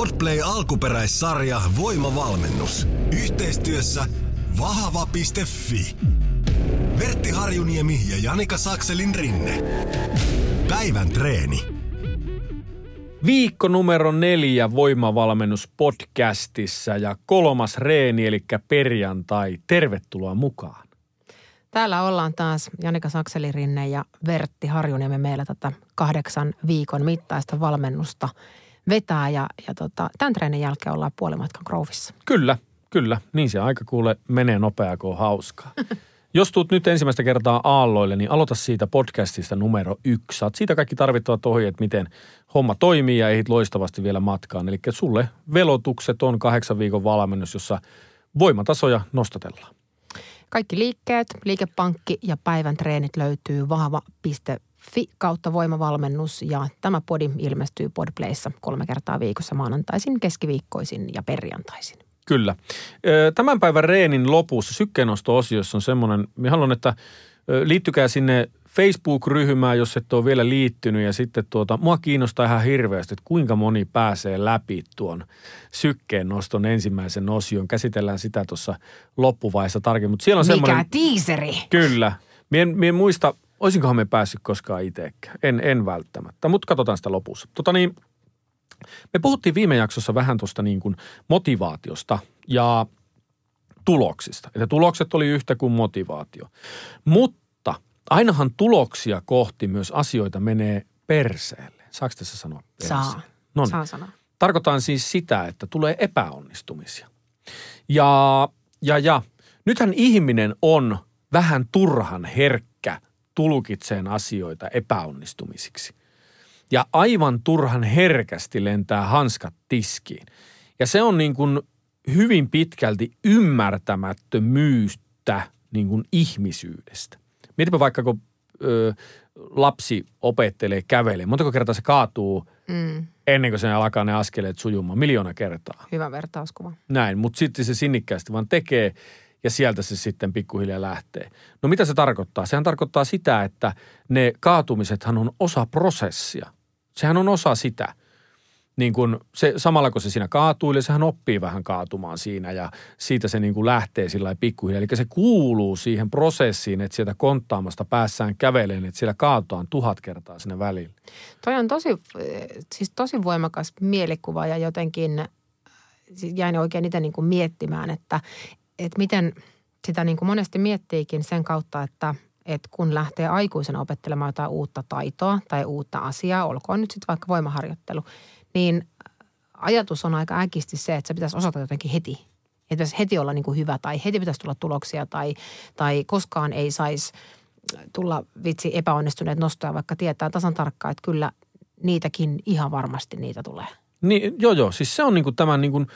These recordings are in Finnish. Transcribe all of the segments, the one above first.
Podplay alkuperäissarja Voimavalmennus. Yhteistyössä vahva.fi. Vertti Harjuniemi ja Janika Sakselin rinne. Päivän treeni. Viikko numero neljä voimavalmennus podcastissa ja kolmas reeni eli perjantai. Tervetuloa mukaan. Täällä ollaan taas Janika Sakselirinne ja Vertti Harjuniemi meillä tätä kahdeksan viikon mittaista valmennusta vetää ja, ja tota, tämän treenin jälkeen ollaan puolimatkan Groovissa. Kyllä, kyllä. Niin se aika kuule menee nopeaa kuin on hauskaa. Jos tuut nyt ensimmäistä kertaa aalloille, niin aloita siitä podcastista numero yksi. Saat siitä kaikki tarvittavat ohjeet, miten homma toimii ja ehdit loistavasti vielä matkaan. Eli sulle velotukset on kahdeksan viikon valmennus, jossa voimatasoja nostatellaan. Kaikki liikkeet, liikepankki ja päivän treenit löytyy vahva.fi kautta voimavalmennus ja tämä podi ilmestyy Podplayssa kolme kertaa viikossa maanantaisin, keskiviikkoisin ja perjantaisin. Kyllä. Tämän päivän reenin lopussa sykkeennosto-osiossa on semmoinen, minä haluan, että liittykää sinne Facebook-ryhmään, jos et ole vielä liittynyt. Ja sitten tuota, mua kiinnostaa ihan hirveästi, että kuinka moni pääsee läpi tuon sykkeennoston ensimmäisen osion. Käsitellään sitä tuossa loppuvaiheessa tarkemmin. Mutta siellä on Mikä semmoinen... tiiseri! Kyllä. Mie en, mie en muista, olisinkohan me päässyt koskaan itsekään. En, en välttämättä, mutta katsotaan sitä lopussa. Tota niin, me puhuttiin viime jaksossa vähän tuosta niin kuin motivaatiosta ja tuloksista. Että tulokset oli yhtä kuin motivaatio. Mutta ainahan tuloksia kohti myös asioita menee perseelle. Saako tässä sanoa perseelle? Saa. No niin. Saa sanoa. Tarkoitan siis sitä, että tulee epäonnistumisia. Ja, ja, ja nythän ihminen on vähän turhan herkkä tulkitseen asioita epäonnistumisiksi. Ja aivan turhan herkästi lentää hanskat tiskiin. Ja se on niin kuin hyvin pitkälti ymmärtämättömyyttä niin kuin ihmisyydestä. Mietipä vaikka, kun ö, lapsi opettelee kävelemään. Montako kertaa se kaatuu Mm, ennen kuin se alkaa ne askeleet sujumaan? Miljoona kertaa. hyvä vertauskuva. Näin, mutta sitten se sinnikkäästi vaan tekee ja sieltä se sitten pikkuhiljaa lähtee. No mitä se tarkoittaa? Sehän tarkoittaa sitä, että ne kaatumisethan on osa prosessia. Sehän on osa sitä. Niin kun se, samalla kun se siinä kaatuilee, sehän oppii vähän kaatumaan siinä ja siitä se niin kuin lähtee sillä pikkuhiljaa. Eli se kuuluu siihen prosessiin, että sieltä konttaamasta päässään käveleen, että siellä kaatutaan tuhat kertaa sinne välillä. Toi on tosi, siis tosi voimakas mielikuva ja jotenkin äh, siis jäin oikein itse niin kuin miettimään, että, että miten sitä niin kuin monesti miettiikin sen kautta, että, että kun lähtee aikuisena opettelemaan jotain uutta taitoa tai uutta asiaa, olkoon nyt sitten vaikka voimaharjoittelu, niin ajatus on aika äkisti se, että se pitäisi osata jotenkin heti. Että pitäisi heti olla niin kuin hyvä tai heti pitäisi tulla tuloksia tai, tai koskaan ei saisi tulla vitsi epäonnistuneet nostoja, vaikka tietää tasan tarkkaan, että kyllä niitäkin ihan varmasti niitä tulee. Niin, joo, joo. Siis se on niin kuin tämän niin kuin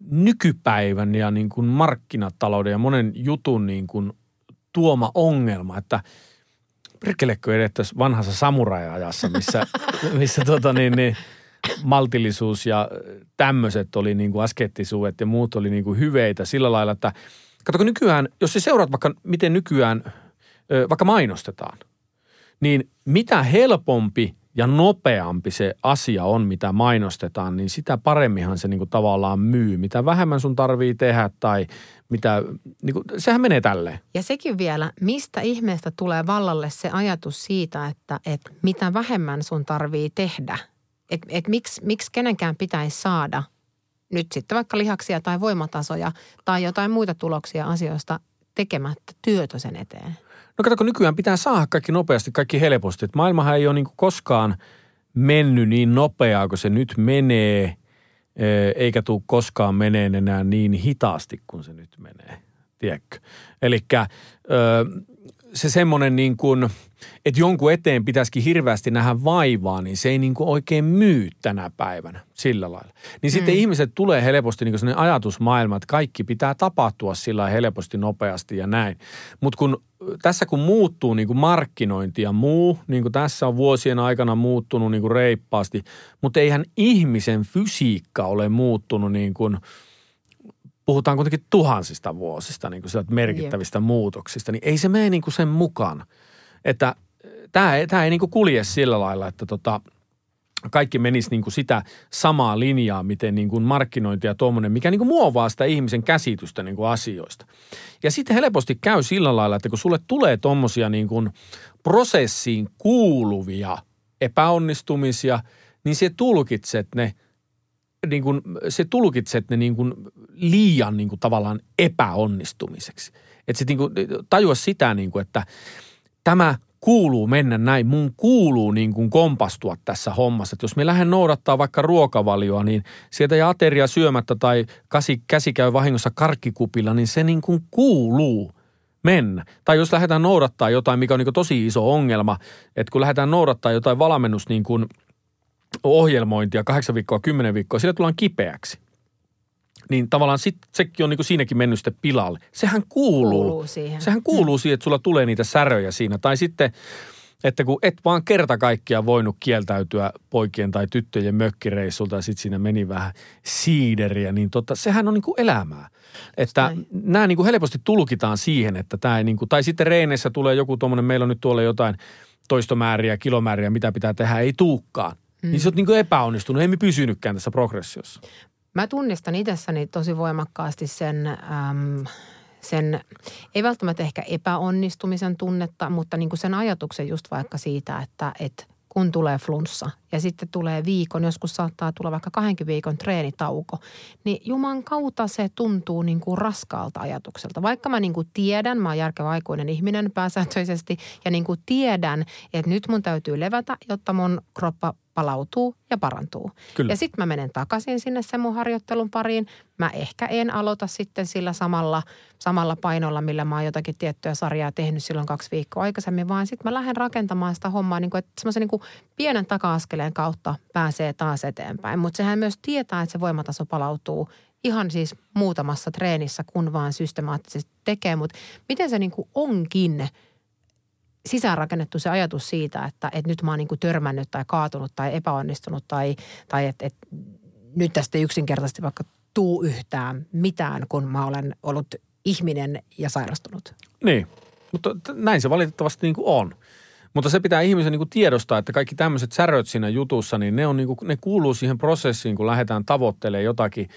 nykypäivän ja niin kuin markkinatalouden ja monen jutun niin kuin tuoma ongelma, että perkelekö edettäisiin vanhassa samurai-ajassa, missä, missä tota niin, niin, maltillisuus ja tämmöiset oli niin kuin askettisuudet ja muut oli niin kuin hyveitä sillä lailla, että katsoko nykyään, jos sä seuraat vaikka miten nykyään vaikka mainostetaan, niin mitä helpompi ja nopeampi se asia on, mitä mainostetaan, niin sitä paremminhan se niin kuin tavallaan myy. Mitä vähemmän sun tarvii tehdä tai mitä, niin kuin, sehän menee tälleen. Ja sekin vielä, mistä ihmeestä tulee vallalle se ajatus siitä, että, että mitä vähemmän sun tarvii tehdä. Että et miksi, miksi kenenkään pitäisi saada nyt sitten vaikka lihaksia tai voimatasoja tai jotain muita tuloksia asioista tekemättä työtä sen eteen. No kato, kun nykyään pitää saada kaikki nopeasti, kaikki helposti. Et maailmahan ei ole niin koskaan mennyt niin nopeaa kuin se nyt menee, eh, eikä tule koskaan meneen enää niin hitaasti kuin se nyt menee. Tiedätkö? Eli se semmoinen niin kuin, että jonkun eteen pitäisikin hirveästi nähdä vaivaa, niin se ei niin kuin oikein myy tänä päivänä sillä lailla. Niin sitten ihmiset tulee helposti niin kuin sellainen ajatusmaailma, että kaikki pitää tapahtua sillä helposti, nopeasti ja näin. Mutta kun tässä kun muuttuu niin kuin markkinointi ja muu, niin kuin tässä on vuosien aikana muuttunut niin kuin reippaasti, mutta eihän ihmisen fysiikka ole muuttunut niin kuin – puhutaan kuitenkin tuhansista vuosista niin kuin merkittävistä muutoksista, niin ei se mene niin kuin sen mukaan. Että tämä ei, tämä ei niin kulje sillä lailla, että tota, kaikki menisi niin sitä samaa linjaa, miten niin kuin markkinointi ja tuommoinen, mikä niin muovaa sitä ihmisen käsitystä niin asioista. Ja sitten helposti käy sillä lailla, että kun sulle tulee tuommoisia niin prosessiin kuuluvia epäonnistumisia, niin se tulkitset ne – niin kuin, se tulkitset ne niin kuin liian niin kuin tavallaan epäonnistumiseksi. Että sitten niin tajua sitä, niin kuin, että tämä kuuluu mennä näin, mun kuuluu niin kuin kompastua tässä hommassa. Että jos me lähden noudattaa vaikka ruokavalioa, niin sieltä ei ateria syömättä tai käsi, käsi käy vahingossa karkkikupilla, niin se niin kuin kuuluu mennä. Tai jos lähdetään noudattaa jotain, mikä on niin tosi iso ongelma, että kun lähdetään noudattaa jotain valmennus niin kuin ohjelmointia, kahdeksan viikkoa, kymmenen viikkoa, sillä tullaan kipeäksi niin tavallaan sit, sekin on niin kuin siinäkin mennyt sitten pilalle. Sehän kuuluu. Kuuluu siihen. Sehän kuuluu siihen, että sulla tulee niitä säröjä siinä. Tai sitten, että kun et vaan kerta kaikkiaan voinut kieltäytyä poikien tai tyttöjen mökkireissulta ja sitten siinä meni vähän siideriä, niin tota, sehän on niin kuin elämää. Että nämä niin kuin helposti tulkitaan siihen, että tämä ei niin kuin, tai sitten reeneissä tulee joku tuommoinen, meillä on nyt tuolla jotain toistomääriä, kilomääriä, mitä pitää tehdä, ei tuukkaan. Mm. Niin se on niin kuin epäonnistunut, ei me pysynytkään tässä progressiossa. Mä tunnistan itsessäni tosi voimakkaasti sen, äm, sen ei välttämättä ehkä epäonnistumisen tunnetta, mutta niin kuin sen ajatuksen just vaikka siitä, että, että kun tulee flunssa ja sitten tulee viikon, joskus saattaa tulla vaikka kahdenkin viikon treenitauko, niin Juman kautta se tuntuu niin kuin raskaalta ajatukselta. Vaikka mä niin kuin tiedän, mä oon järkevä aikuinen ihminen pääsääntöisesti ja niin kuin tiedän, että nyt mun täytyy levätä, jotta mun kroppa palautuu ja parantuu. Kyllä. Ja sitten mä menen takaisin sinne sen mun harjoittelun pariin. Mä ehkä en aloita sitten sillä samalla, samalla painolla, millä mä oon jotakin tiettyä sarjaa tehnyt silloin kaksi viikkoa aikaisemmin, vaan sitten mä lähden rakentamaan sitä hommaa niin kuin, että semmoisen niin kuin pienen taka-askeleen kautta pääsee taas eteenpäin. Mutta sehän myös tietää, että se voimataso palautuu ihan siis muutamassa treenissä, kun vaan systemaattisesti tekee. Mutta miten se niin kuin onkin – sisäänrakennettu se ajatus siitä, että, että nyt mä oon niin kuin törmännyt tai kaatunut tai epäonnistunut tai, tai että, että nyt tästä yksinkertaisesti vaikka tuu yhtään mitään, kun mä olen ollut ihminen ja sairastunut. Niin, mutta näin se valitettavasti niin kuin on. Mutta se pitää ihmisen niin kuin tiedostaa, että kaikki tämmöiset säröt siinä jutussa, niin ne, on niin kuin, ne kuuluu siihen prosessiin, kun lähdetään tavoittelemaan jotakin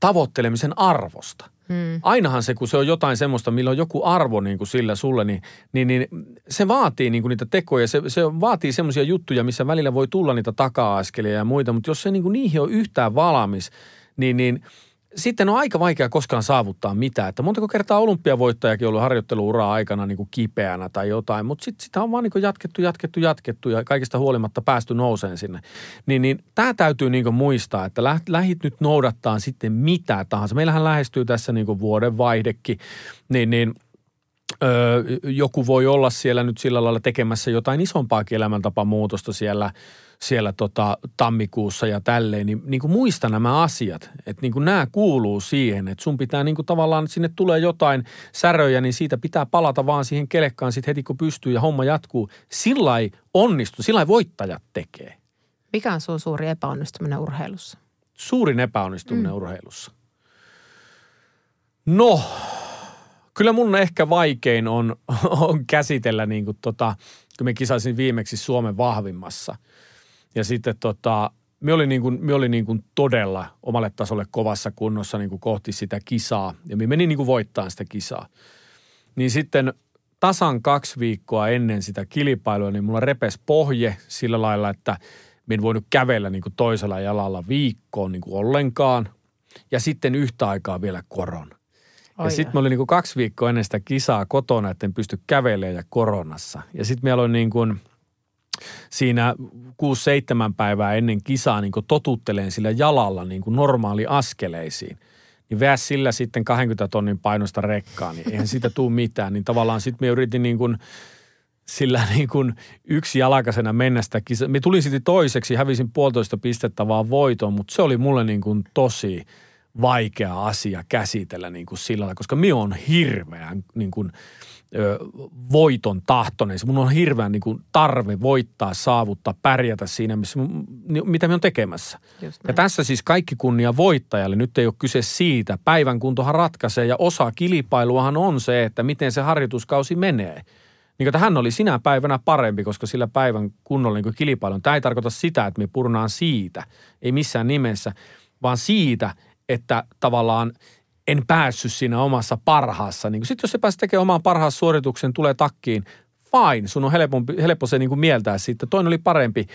tavoittelemisen arvosta. Hmm. Ainahan se, kun se on jotain semmoista, millä on joku arvo niin kuin sillä sulle, niin, niin, niin se vaatii niin kuin niitä tekoja. Se, se vaatii semmoisia juttuja, missä välillä voi tulla niitä taka-askelia ja muita, mutta jos se niin kuin niihin on yhtään valmis, niin, niin – sitten on aika vaikea koskaan saavuttaa mitään. Että montako kertaa olympiavoittajakin ollut harjoitteluuraa aikana niin kuin kipeänä tai jotain, mutta sitten sitä on vaan niin kuin jatkettu, jatkettu, jatkettu ja kaikista huolimatta päästy nouseen sinne. Niin, niin tämä täytyy niin kuin muistaa, että lähit nyt noudattaa sitten mitä tahansa. Meillähän lähestyy tässä niin kuin vuoden vaihdekin, niin, niin Öö, joku voi olla siellä nyt sillä lailla tekemässä jotain isompaakin elämäntapamuutosta siellä – siellä tota, tammikuussa ja tälleen, niin, niin kuin muista nämä asiat. Että niin kuin nämä kuuluu siihen, että sun pitää niin kuin tavallaan, sinne tulee jotain säröjä, niin siitä pitää palata vaan siihen kelekkaan sitten heti kun pystyy ja homma jatkuu. Sillä ei onnistu, sillä ei voittajat tekee. Mikä on sun suuri epäonnistuminen urheilussa? Suurin epäonnistuminen mm. urheilussa? No, kyllä mun ehkä vaikein on, on käsitellä niin kuin tota, kun me kisasin viimeksi Suomen vahvimmassa – ja sitten tota, me oli, niin kuin, me oli niin kuin todella omalle tasolle kovassa kunnossa niin kuin kohti sitä kisaa. Ja me meni niin kuin voittaa sitä kisaa. Niin sitten tasan kaksi viikkoa ennen sitä kilpailua, niin mulla repes pohje sillä lailla, että me en voinut kävellä niin kuin toisella jalalla viikkoon niin kuin ollenkaan. Ja sitten yhtä aikaa vielä koron. ja sitten mä olin niin kuin kaksi viikkoa ennen sitä kisaa kotona, että en pysty kävelemään ja koronassa. Ja sitten meillä oli niin kuin – siinä 6-7 päivää ennen kisaa niin totutteleen sillä jalalla niin normaali askeleisiin. Niin vää sillä sitten 20 tonnin painosta rekkaa, niin eihän siitä tule mitään. Niin tavallaan sitten me yritin niin kuin sillä niin kuin yksi jalkaisena mennä sitä kisaa. Me tulin sitten toiseksi, hävisin puolitoista pistettä vaan voitoon, mutta se oli mulle niin kuin tosi vaikea asia käsitellä niin kuin sillä lailla, koska minä on hirveän niin kuin – voiton tahtoinen. Mun on hirveän niin kuin tarve voittaa, saavuttaa, pärjätä siinä, missä, mitä me on tekemässä. Ja tässä siis kaikki kunnia voittajalle. Nyt ei ole kyse siitä. Päivän kuntohan ratkaisee ja osa kilpailuahan on se, että miten se harjoituskausi menee. Niin että hän oli sinä päivänä parempi, koska sillä päivän kunnolla niin kilpailu. Tämä ei tarkoita sitä, että me purnaan siitä, ei missään nimessä, vaan siitä, että tavallaan en päässyt siinä omassa parhaassa. Niin Sitten jos se pääsee tekemään oman parhaan suorituksen, tulee takkiin, fine, sun on helpompi, helppo se niin kuin mieltää siitä. Toinen oli parempi,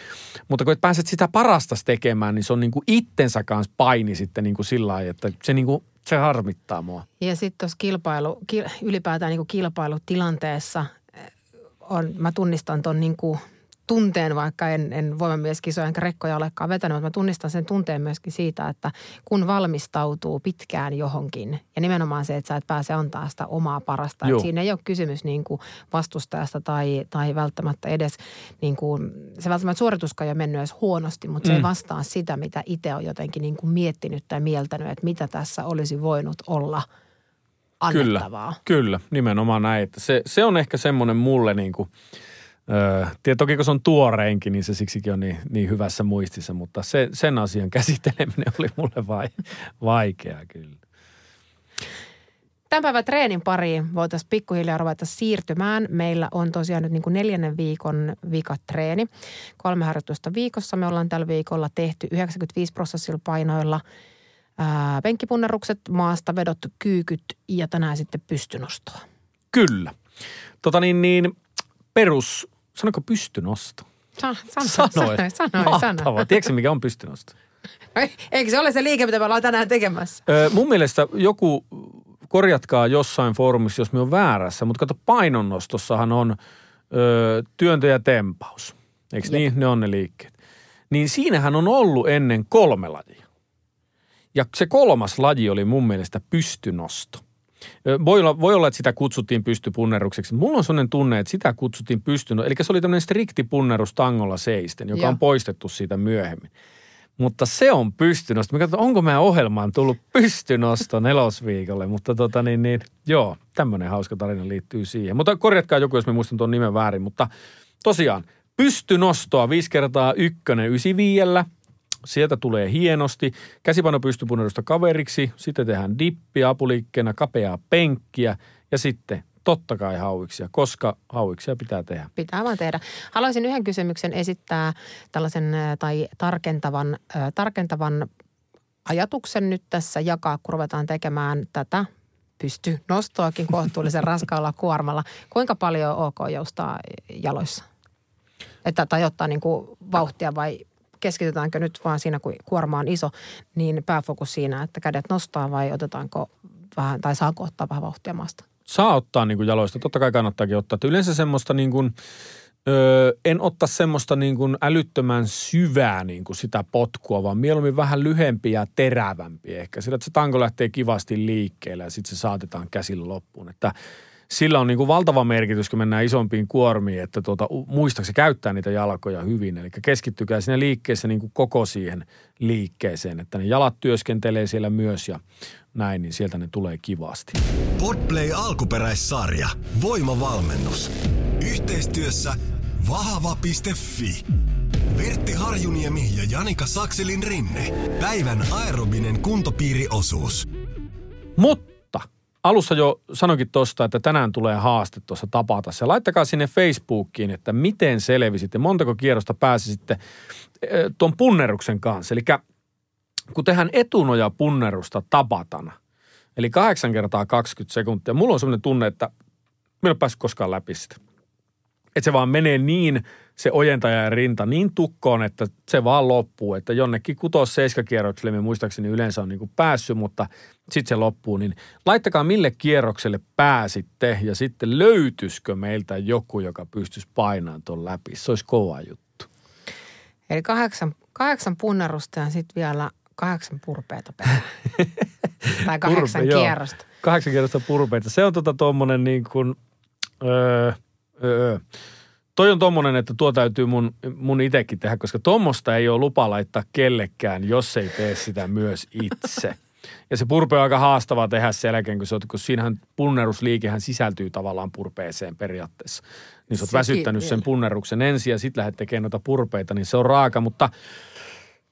mutta kun et pääset sitä parasta tekemään, niin se on niin kuin itsensä kanssa paini sitten niin kuin sillä lailla, että se, niin kuin, se harmittaa mua. Ja sitten tuossa kilpailu, ylipäätään niin kuin kilpailutilanteessa eh, on, mä tunnistan ton niin kuin – tunteen, vaikka en, en voimamieskisoja enkä rekkoja olekaan vetänyt, mutta mä tunnistan sen tunteen myöskin siitä, että kun valmistautuu pitkään johonkin ja nimenomaan se, että sä et pääse antaa sitä omaa parasta. Että siinä ei ole kysymys niin kuin vastustajasta tai, tai välttämättä edes, niin kuin, se välttämättä suorituskaan ei ole mennyt edes huonosti, mutta se mm. ei vastaa sitä, mitä itse on jotenkin niin kuin miettinyt tai mieltänyt, että mitä tässä olisi voinut olla annettavaa. Kyllä, kyllä nimenomaan näin. Että se, se on ehkä semmoinen mulle niin kuin – Öö, toki kun se on tuoreinkin, niin se siksikin on niin, niin hyvässä muistissa, mutta se, sen asian käsitteleminen oli mulle vai, vaikeaa kyllä. Tämän päivän treenin pariin voitaisiin pikkuhiljaa ruveta siirtymään. Meillä on tosiaan nyt niin kuin neljännen viikon treeni. Kolme harjoitusta viikossa. Me ollaan tällä viikolla tehty 95 prosessilla painoilla ää, penkkipunnerukset, maasta vedottu kyykyt ja tänään sitten pystynostoa. Kyllä. Tota niin, niin perus Sanoiko pystynosto? Sa- sano, sanoi, sanoi, sanoi. Tiedätkö mikä on pystynosto? Eikö se ole se liike, mitä me ollaan tänään tekemässä? Öö, mun mielestä joku, korjatkaa jossain foorumissa, jos me on väärässä, mutta kato painonnostossahan on öö, työntö ja tempaus. Eikö Jep. niin? Ne on ne liikkeet. Niin siinähän on ollut ennen kolme lajia. Ja se kolmas laji oli mun mielestä pystynosto. Voi olla, voi olla, että sitä kutsuttiin pystypunnerukseksi. Mulla on sellainen tunne, että sitä kutsuttiin pystyn. Eli se oli tämmöinen strikti punnerus tangolla seisten, joka Joo. on poistettu siitä myöhemmin. Mutta se on pystynosto. Mä katson, onko meidän ohjelmaan tullut pystynosto nelosviikolle. Mutta tota niin, niin joo, tämmöinen hauska tarina liittyy siihen. Mutta korjatkaa joku, jos me muistan tuon nimen väärin. Mutta tosiaan, pystynostoa viisi kertaa ykkönen ysiviiellä – Sieltä tulee hienosti. Käsipaino pystypunnerusta kaveriksi, sitten tehdään dippi apuliikkeenä, kapeaa penkkiä ja sitten totta kai hauiksia, koska hauiksia pitää tehdä. Pitää vaan tehdä. Haluaisin yhden kysymyksen esittää tällaisen tai tarkentavan, äh, tarkentavan ajatuksen nyt tässä jakaa, kun ruvetaan tekemään tätä pysty nostoakin kohtuullisen raskaalla kuormalla. Kuinka paljon on ok joustaa jaloissa? Että, tai ottaa niin kuin vauhtia vai keskitytäänkö nyt vaan siinä, kun kuorma on iso, niin pääfokus siinä, että kädet nostaa vai otetaanko vähän, tai saako ottaa vähän vauhtia maasta? Saa ottaa niin kuin jaloista, totta kai kannattaakin ottaa. Että yleensä semmoista niin kuin, öö, en ottaa semmoista niin kuin älyttömän syvää niin kuin sitä potkua, vaan mieluummin vähän lyhempi ja terävämpi ehkä. Sillä että se tanko lähtee kivasti liikkeelle ja sitten se saatetaan käsillä loppuun. Että sillä on niin kuin valtava merkitys, kun mennään isompiin kuormiin, että tuota, muistaakseni käyttää niitä jalkoja hyvin. Eli keskittykää siinä liikkeessä niin kuin koko siihen liikkeeseen, että ne jalat työskentelee siellä myös ja näin, niin sieltä ne tulee kivasti. Podplay alkuperäissarja. Voimavalmennus. Yhteistyössä vahva.fi. Vertti Harjuniemi ja Janika Sakselin rinne. Päivän aerobinen kuntopiiriosuus. Mutta alussa jo sanoinkin tuosta, että tänään tulee haaste tuossa tapata se. Laittakaa sinne Facebookiin, että miten selvisitte, montako kierrosta pääsisitte eh, tuon punneruksen kanssa. Eli kun tehdään etunoja punnerusta tapatana, eli 8 kertaa 20 sekuntia, mulla on sellainen tunne, että minä en ole päässyt koskaan läpi sitä. Että se vaan menee niin, se ojentaja rinta niin tukkoon, että se vaan loppuu. Että jonnekin kutos seiskakierrokselle me muistaakseni yleensä on niin kuin päässyt, mutta sitten se loppuu. Niin laittakaa mille kierrokselle pääsitte ja sitten löytyisikö meiltä joku, joka pystyisi painamaan tuon läpi. Se olisi kova juttu. Eli kahdeksan, kahdeksan punnerusta ja sitten vielä kahdeksan purpeita tai kahdeksan Purpe, kierrosta. Joo. Kahdeksan kierrosta purpeita. Se on tota tuommoinen niin kuin, öö, öö, toi on tommonen, että tuo täytyy mun, mun itekin tehdä, koska tuommoista ei ole lupa laittaa kellekään, jos ei tee sitä myös itse. Ja se purpe on aika haastavaa tehdä sen jälkeen, kun, se on, kun siinähän punnerusliikehän sisältyy tavallaan purpeeseen periaatteessa. Niin sä oot Sekin väsyttänyt vielä. sen punneruksen ensin ja sitten lähdet tekemään noita purpeita, niin se on raaka. Mutta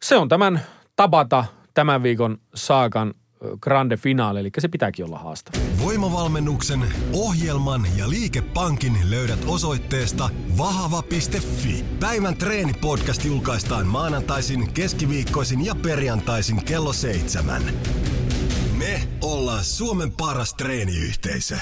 se on tämän tabata tämän viikon saakan grande finaali, eli se pitääkin olla haastava. Voimavalmennuksen, ohjelman ja liikepankin löydät osoitteesta vahava.fi. Päivän treenipodcast julkaistaan maanantaisin, keskiviikkoisin ja perjantaisin kello seitsemän. Me ollaan Suomen paras treeniyhteisö.